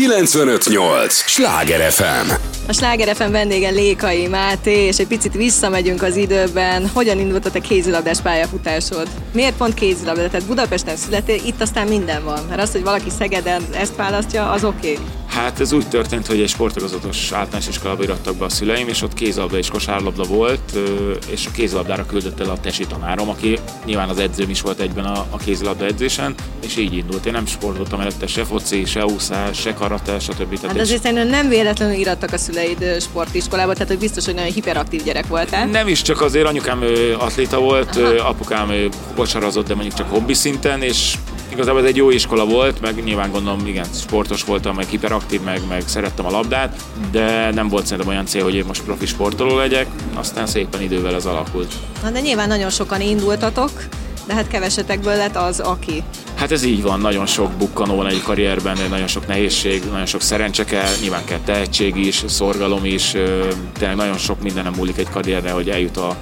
958! Sláger FM! A Sláger FM vendége Lékai Máté, és egy picit visszamegyünk az időben. Hogyan indult a te kézilabdás pályafutásod? Miért pont kézilabda? Tehát Budapesten születél, itt aztán minden van. Mert az, hogy valaki Szegeden ezt választja, az oké. Okay. Hát ez úgy történt, hogy egy sportogazatos általános iskolába irattak be a szüleim, és ott kézlabda és kosárlabda volt, és a kézlabdára küldött el a tesi tanárom, aki nyilván az edzőm is volt egyben a, a kézlabda edzésen, és így indult. Én nem sportoltam előtte se foci, se úszás, se karate, stb. Hát azért szerintem nem véletlenül irattak a szüleid sportiskolába, tehát hogy biztos, hogy nagyon hiperaktív gyerek voltál. Nem is csak azért, anyukám atléta volt, Aha. apukám kocsarazott, de mondjuk csak hobbi szinten, és igazából ez egy jó iskola volt, meg nyilván gondolom, igen, sportos voltam, meg hiperaktív, meg, meg szerettem a labdát, de nem volt szerintem olyan cél, hogy én most profi sportoló legyek, aztán szépen idővel ez alakult. Na de nyilván nagyon sokan indultatok, de hát kevesetekből lett az, aki. Hát ez így van, nagyon sok bukkanó van egy karrierben, nagyon sok nehézség, nagyon sok szerencse kell, nyilván kell tehetség is, szorgalom is, tényleg nagyon sok mindenem múlik egy karrierre, hogy eljut a,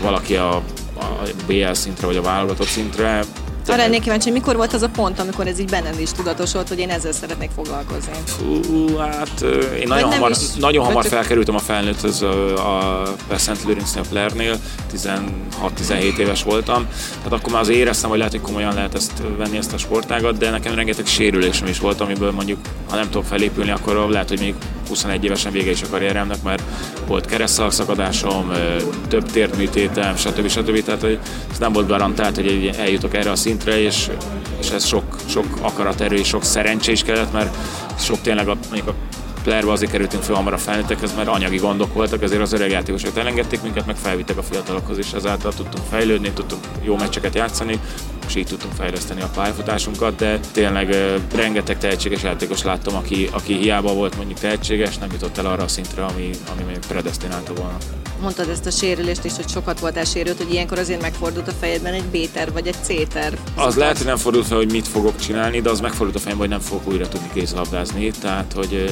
valaki a, a BL szintre vagy a válogatott szintre. Arra lennék kíváncsi, hogy mikor volt az a pont, amikor ez így benned is tudatosult, hogy én ezzel szeretnék foglalkozni? Fú, hát én nagyon hamar, is, nagyon hamar felkerültem a felnőtthöz a, a Szent Lőrincnél, Plernél, 16-17 éves voltam, tehát akkor már az éreztem, hogy lehet, hogy komolyan lehet ezt venni ezt a sportágat, de nekem rengeteg sérülésem is volt, amiből mondjuk, ha nem tudok felépülni, akkor lehet, hogy még 21 évesen vége is a karrieremnek, mert volt keresztszalkszakadásom, több térműtétem, stb. stb. Tehát hogy ez nem volt garantált, hogy eljutok erre a szintre, és, és ez sok, sok akaraterő és sok szerencsé is kellett, mert sok tényleg a, mondjuk a Playerbe azért kerültünk fel hamar a felnőttekhez, mert anyagi gondok voltak, ezért az öreg játékosok elengedték minket, meg felvittek a fiatalokhoz, és ezáltal tudtunk fejlődni, tudtunk jó meccseket játszani, és így tudtunk fejleszteni a pályafutásunkat, de tényleg rengeteg tehetséges játékos láttam, aki, aki hiába volt mondjuk tehetséges, nem jutott el arra a szintre, ami, ami még predestinálta volna mondtad ezt a sérülést is, hogy sokat voltál sérült, hogy ilyenkor azért megfordult a fejedben egy B-terv vagy egy C-terv. Az lehet, hogy nem fordult fel, hogy mit fogok csinálni, de az megfordult a fejemben, hogy nem fogok újra tudni kézlabdázni, tehát hogy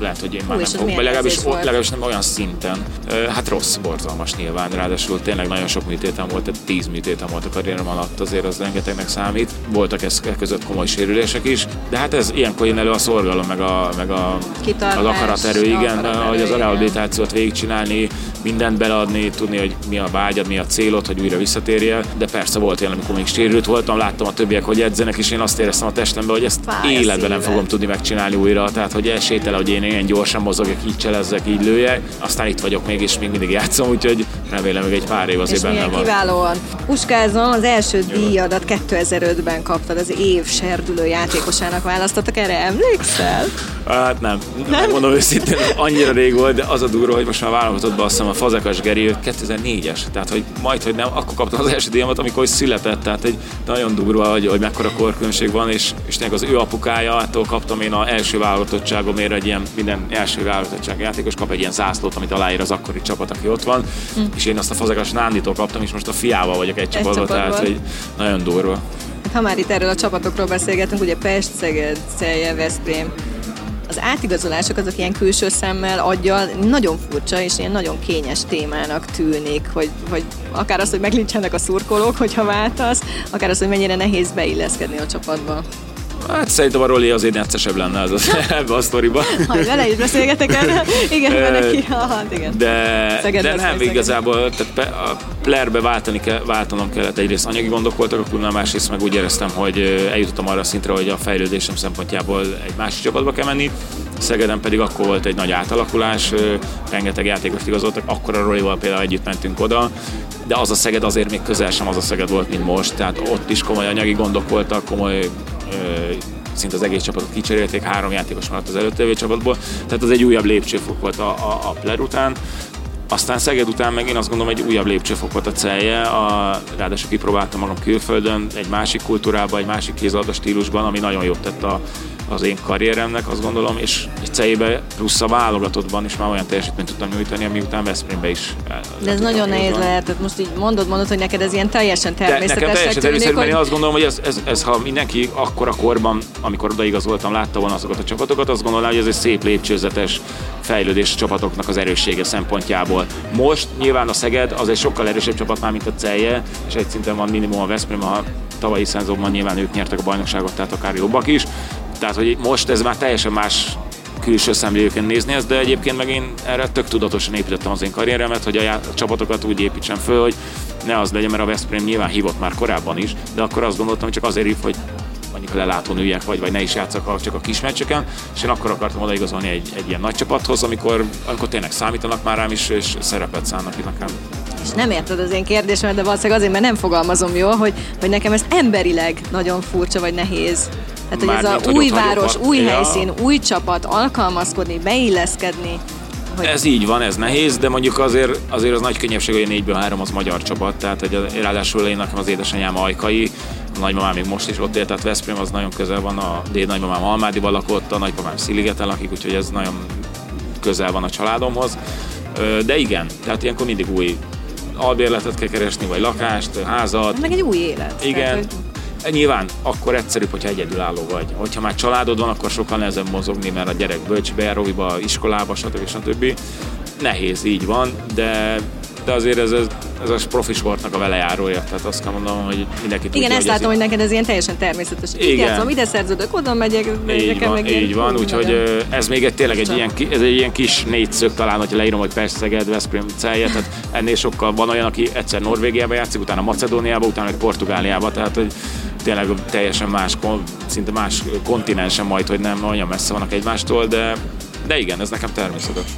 lehet, hogy én már Hú, nem fogok, legalábbis, legalábbis nem olyan szinten. Hát rossz, borzalmas nyilván, ráadásul tényleg nagyon sok műtétem volt, tehát 10 műtétem volt a karrierem alatt, azért az rengetegnek számít. Voltak ez között komoly sérülések is, de hát ez ilyenkor jön elő a szorgalom, meg, a, meg a, Kitartás, az akaraterő, igen, hogy az a rehabilitációt végigcsinálni, minden mindent beleadni, tudni, hogy mi a vágyad, mi a célod, hogy újra visszatérjél. De persze volt olyan, amikor még sérült voltam, láttam a többiek, hogy edzenek, és én azt éreztem a testemben, hogy ezt Fáj életben nem fogom tudni megcsinálni újra. Tehát, hogy esélytel, hogy én ilyen gyorsan mozogjak, így cselezzek, így lőjek. Aztán itt vagyok még, és még mindig játszom, úgyhogy remélem, hogy egy pár év azért benne van. Kiválóan. Puskázom, az első díjadat 2005-ben kaptad, az év serdülő játékosának választottak, erre emlékszel? Hát nem. nem. Mondom őszintén, annyira rég volt, de az a durva, hogy most már válogatott be azt hiszem a Fazekas Geri 2004-es. Tehát, hogy majd, hogy nem, akkor kaptam az első díjamat, amikor is született. Tehát egy nagyon durva, hogy, hogy mekkora korkülönbség van, és, és az ő apukájától kaptam én az első válogatottságomért egy ilyen minden első válogatottság játékos kap egy ilyen zászlót, amit aláír az akkori csapat, aki ott van. Hm. És én azt a Fazekas Nánditól kaptam, és most a fiával vagyok egy csapatban, tehát hogy nagyon durva. Ha már itt erről a csapatokról beszélgetünk, ugye Pest, Szeged, Celje, Veszprém, az átigazolások azok ilyen külső szemmel, aggyal nagyon furcsa és ilyen nagyon kényes témának tűnik, hogy, hogy akár az, hogy meglincsenek a szurkolók, hogyha váltasz, akár az, hogy mennyire nehéz beilleszkedni a csapatba. Hát szerintem a Roli azért neccesebb lenne az, ebbe a sztoriba. Ha vele is beszélgetek erről. Igen, mert neki, hát igen. De, de nem, igazából tehát a Plerbe váltani kell, váltanom kellett. Egyrészt anyagi gondok voltak a klubnál, másrészt meg úgy éreztem, hogy eljutottam arra a szintre, hogy a fejlődésem szempontjából egy másik csapatba kell menni. Szegeden pedig akkor volt egy nagy átalakulás, rengeteg játékost igazoltak, akkor a Rolival például együtt mentünk oda, de az a Szeged azért még közel sem az a Szeged volt, mint most, tehát ott is komoly anyagi gondok voltak, komoly szinte az egész csapatot kicserélték, három játékos maradt az előtt csapatból, tehát az egy újabb lépcsőfok volt a, a, a Pler után. Aztán Szeged után meg én azt gondolom, egy újabb lépcsőfok volt a celje, a, ráadásul kipróbáltam magam külföldön, egy másik kultúrában, egy másik kézalda stílusban, ami nagyon jót tett a, az én karrieremnek, azt gondolom, és egy cejébe plusz a válogatottban is már olyan teljesítményt tudtam nyújtani, ami után Veszprémbe is. De ez nagyon nehéz lehet, most így mondod, mondod, hogy neked ez ilyen teljesen természetes. nekem teljesen természetes, hogy... én azt gondolom, hogy ez, ez, ez, ha mindenki akkor a korban, amikor odaigazoltam, látta volna azokat a csapatokat, azt gondolom, hogy ez egy szép lépcsőzetes fejlődés csapatoknak az erőssége szempontjából. Most nyilván a Szeged az egy sokkal erősebb csapat már, mint a Celje, és egy szinten van minimum a Veszprém, a tavalyi szezonban nyilván ők nyertek a bajnokságot, tehát akár jobbak is. Tehát, hogy most ez már teljesen más külső szemlélőként nézni ezt, de egyébként meg én erre tök tudatosan építettem az én karrieremet, hogy a csapatokat úgy építsem föl, hogy ne az legyen, mert a Veszprém nyilván hívott már korábban is, de akkor azt gondoltam, hogy csak azért hív, hogy mondjuk lelátó nőjek vagy, vagy ne is játszak csak a kis meccseken, és én akkor akartam odaigazolni egy, egy ilyen nagy csapathoz, amikor, amikor tényleg számítanak már rám is, és szerepet szánnak nekem. És nem érted az én kérdésemet, de valószínűleg azért, mert nem fogalmazom jól, hogy, hogy nekem ez emberileg nagyon furcsa vagy nehéz. Tehát, hogy ez a új város, van. új ja. helyszín, új csapat, alkalmazkodni, beilleszkedni. Hogy... Ez így van, ez nehéz, de mondjuk azért, azért az nagy könnyebbség, hogy a négyből három az magyar csapat, tehát hogy ráadásul én nekem az édesanyám ajkai, nagymamám még most is ott élt, tehát Veszprém az nagyon közel van, a déd nagymamám Almádiban lakott, a nagypapám Sziligeten lakik, úgyhogy ez nagyon közel van a családomhoz. De igen, tehát ilyenkor mindig új albérletet kell keresni, vagy lakást, házat. Meg egy új élet. Igen. Tehát, hogy Nyilván akkor egyszerűbb, hogyha egyedülálló vagy. Hogyha már családod van, akkor sokkal nehezebb mozogni, mert a gyerek bölcsbe jár, iskolába, stb. stb. Nehéz, így van, de de azért ez, ez, ez a profi sportnak a velejárója, tehát azt kell mondanom, hogy mindenki tudja, Igen, ezt látom, hogy neked ez ilyen teljesen természetes. Igen. Itt játszom, ide szerződök, oda megyek, így van, meg így van, úgyhogy ez még egy tényleg egy ilyen, ez egy ilyen kis négyszög talán, hogy leírom, hogy Pest, Szeged, Veszprém, Celje, tehát ennél sokkal van olyan, aki egyszer Norvégiába játszik, utána Macedóniába, utána egy Portugáliába, tehát hogy tényleg teljesen más, szinte más kontinensen majd, hogy nem olyan messze vannak egymástól, de, de igen, ez nekem természetes.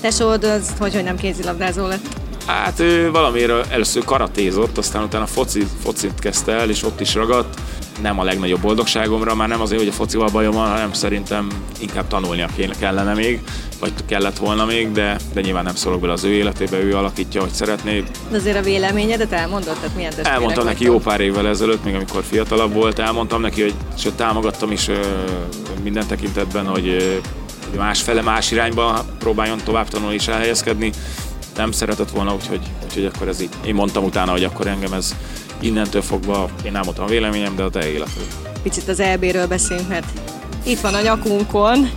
Tesód az, hogy, hogy nem kézilabdázó lett? Hát ő valamiről először karatézott, aztán utána foci, focit kezdte el, és ott is ragadt. Nem a legnagyobb boldogságomra, már nem azért, hogy a focival bajom van, hanem szerintem inkább tanulnia kellene még, vagy kellett volna még, de, de nyilván nem szólok bele az ő életébe, ő alakítja, hogy szeretné. De azért a véleményedet elmondott, tehát milyen Elmondtam neki jó pár évvel ezelőtt, még amikor fiatalabb volt, elmondtam neki, hogy sőt, támogattam is minden tekintetben, hogy más fele, más irányba próbáljon tovább tanulni és elhelyezkedni nem szeretett volna, úgyhogy, úgyhogy akkor ez így. Én mondtam utána, hogy akkor engem ez innentől fogva, én elmondtam a véleményem, de a te életed. Picit az EB-ről beszélünk, mert itt van a nyakunkon,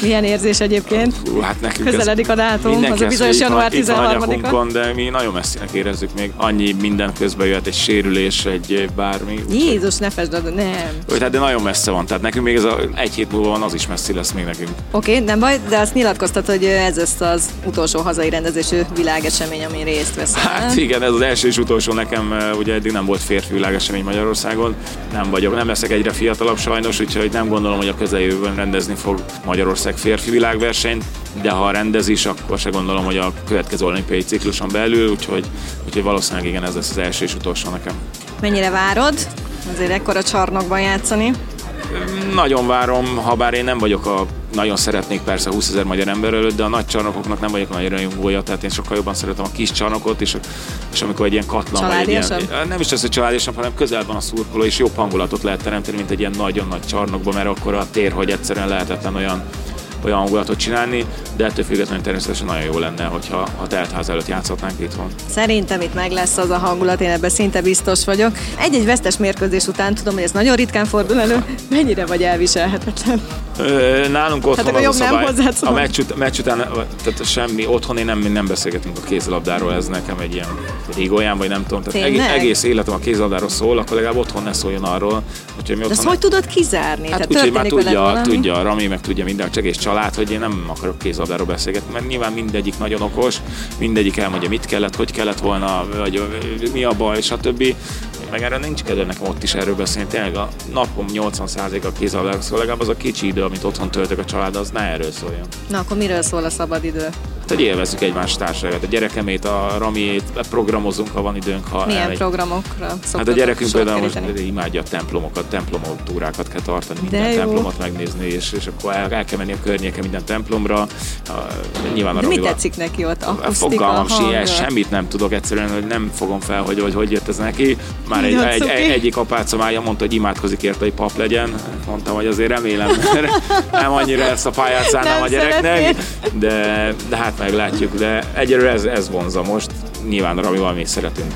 milyen érzés egyébként? Hú, hát nekünk Közeledik a dátum, az a bizonyos január 13-a. de mi nagyon messzinek érezzük még. Annyi minden közben jöhet, egy sérülés, egy bármi. Jézus, ne fesd, de nem. Úgy, hát de nagyon messze van, tehát nekünk még ez a egy hét múlva van, az is messzi lesz még nekünk. Oké, okay, nem baj, de azt nyilatkoztat, hogy ez lesz az utolsó hazai rendezésű világesemény, amin részt vesz. Hát igen, ez az első és utolsó nekem, ugye eddig nem volt férfi világesemény Magyarországon. Nem vagyok, nem leszek egyre fiatalabb sajnos, úgyhogy nem gondolom, hogy a közeljövőben rendezni fog Magyarország Magyarország férfi világversenyt, de ha rendezés, akkor se gondolom, hogy a következő olimpiai cikluson belül, úgyhogy, úgyhogy valószínűleg igen, ez lesz az első és utolsó nekem. Mennyire várod azért ekkora csarnokban játszani? Nagyon várom, ha bár én nem vagyok a nagyon szeretnék persze 20 ezer magyar ember előtt, de a nagy csarnokoknak nem vagyok nagyon rajongója, tehát én sokkal jobban szeretem a kis csarnokot, és, és amikor egy ilyen katlan, vagy egy ilyen, nem is az, hogy családiasabb, hanem közel van a szurkoló, és jobb hangulatot lehet teremteni, mint egy ilyen nagyon nagy csarnokban, mert akkor a tér, hogy egyszerűen lehetetlen olyan olyan hangulatot csinálni, de ettől függetlenül természetesen nagyon jó lenne, hogyha a teltház előtt játszhatnánk itthon. Szerintem itt meg lesz az a hangulat, én ebben szinte biztos vagyok. Egy-egy vesztes mérkőzés után tudom, hogy ez nagyon ritkán fordul elő, mennyire vagy elviselhetetlen? nálunk otthon hát az a szabály, nem a meccs, ut- meccs után, tehát semmi, otthon én nem, nem beszélgetünk a kézilabdáról, ez nekem egy ilyen rigóján, vagy nem tudom. Tehát egész, egész életem a kézilabdáról szól, akkor legalább otthon ne szóljon arról. Úgyhogy mi otthon De ezt hogy tudod kizárni? Hát úgy, hogy már tudja, tudja, Rami meg tudja minden, csak egész család, hogy én nem akarok kézilabdáról beszélgetni, mert nyilván mindegyik nagyon okos, mindegyik elmondja, mit kellett, hogy kellett volna, vagy mi a baj, stb meg erre nincs kedve nekem ott is erről beszélni. Tényleg a napom 80% a kézalabdáról szól, legalább az a kicsi idő, amit otthon töltök a család, az ne erről szóljon. Na, akkor miről szól a szabad idő? Hogy élvezzük egymás társaságot. A gyerekemét, a Ramiét, programozunk, ha van időnk. Ha Milyen elmegy. programokra Hát a gyerekünk például most imádja a templomokat, templomotúrákat kell tartani, minden templomot megnézni, és, és akkor el, el kell menni a környéken minden templomra. A, nyilván a De mi tetszik neki ott? Akusztika, Fogalmam semmit nem tudok egyszerűen, hogy nem fogom fel, hogy hogy, hogy jött ez neki. Már egy, egy, egy, egyik apácomája mondta, hogy imádkozik érte, hogy pap legyen. Mondtam, hogy azért remélem, nem annyira ezt a pályát szánnám a gyereknek, de, de hát meglátjuk, de egyelőre ez, ez vonza most. Nyilván Ramival még szeretünk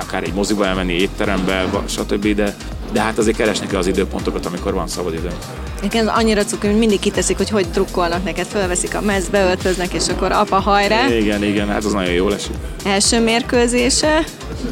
akár egy moziba elmenni, étterembe, stb., de, de hát azért keresnek az időpontokat, amikor van szabad idő. Nekem annyira cuki, hogy mindig kiteszik, hogy hogy drukkolnak neked, fölveszik a mez, beöltöznek, és akkor apa hajrá. Igen, igen, hát az nagyon jó esik. Első mérkőzése,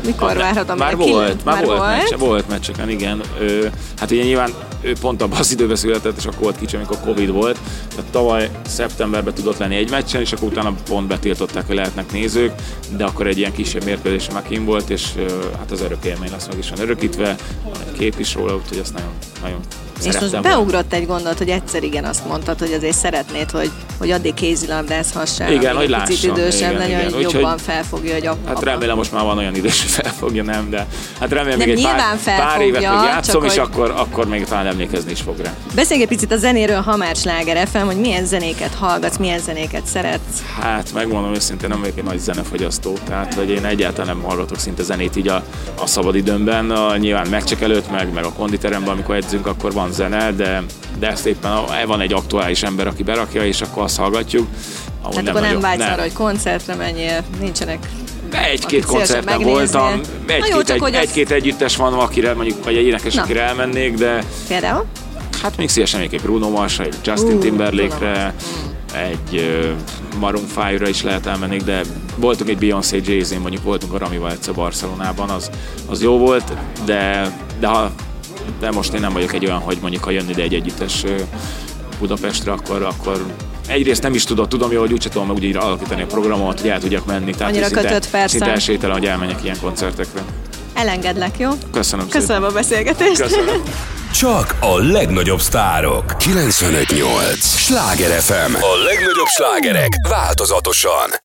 mikor várhatom? Már volt, már, már volt, volt? Meccse, volt meccseken, igen. Ö, hát ugye nyilván ő pont abban az időben született, és akkor volt kicsi, amikor Covid volt. Tehát tavaly szeptemberben tudott lenni egy meccsen, és akkor utána pont betiltották, hogy lehetnek nézők, de akkor egy ilyen kisebb mérkőzés megint volt, és hát az örök élmény lesz meg is van örökítve. Van egy kép is róla, úgyhogy ezt nagyon, nagyon és most beugrott egy gondolat, hogy egyszer igen azt mondtad, hogy azért szeretnéd, hogy, hogy addig kézilabdázhassál, igen, hogy lássam, picit idősebb, igen, nagyon igen. jobban Úgyhogy, felfogja, hogy apa. Hát remélem most már van olyan idős, hogy felfogja, nem, de hát remélem nem, még egy pár, pár évet még játszom, és hogy... akkor, akkor még talán emlékezni is fog rá. Beszélj egy picit a zenéről, Hamács Sláger FM, hogy milyen zenéket hallgatsz, milyen zenéket szeretsz? Hát megmondom őszintén, nem vagyok egy nagy zenefogyasztó, tehát hogy én egyáltalán nem hallgatok szinte zenét így a, a szabadidőmben, a, nyilván megcsek előtt, meg, meg a konditeremben, amikor edzünk, akkor van zene, de, de ezt éppen van egy aktuális ember, aki berakja, és akkor azt hallgatjuk. Tehát nem akkor nem vágysz arra, hogy koncertre menjél, nincsenek egy-két koncerten voltam, egy-két, egy, egy-két együttes van, akire mondjuk, vagy egy énekes, akire elmennék, de... Például? Hát még szívesen még egy Bruno Mars, egy Justin uh, Timberlake-re, egy uh, Maroon 5-ra is lehet elmenni, de voltunk egy Beyoncé jay mondjuk voltunk a Ramival egyszer Barcelonában, az, az jó volt, de, de ha de most én nem vagyok egy olyan, hogy mondjuk ha jönni ide egy együttes Budapestre, akkor, akkor egyrészt nem is tudod, tudom jó, hogy úgyse tudom meg úgy alakítani a programot, hogy el tudjak menni. Tehát Annyira szinte, kötött persze. Szinte esélytelen, hogy elmenjek ilyen koncertekre. Elengedlek, jó? Köszönöm Köszönöm szépen. a beszélgetést. Köszönöm. Csak a legnagyobb sztárok. 958. Sláger FM. A legnagyobb slágerek változatosan.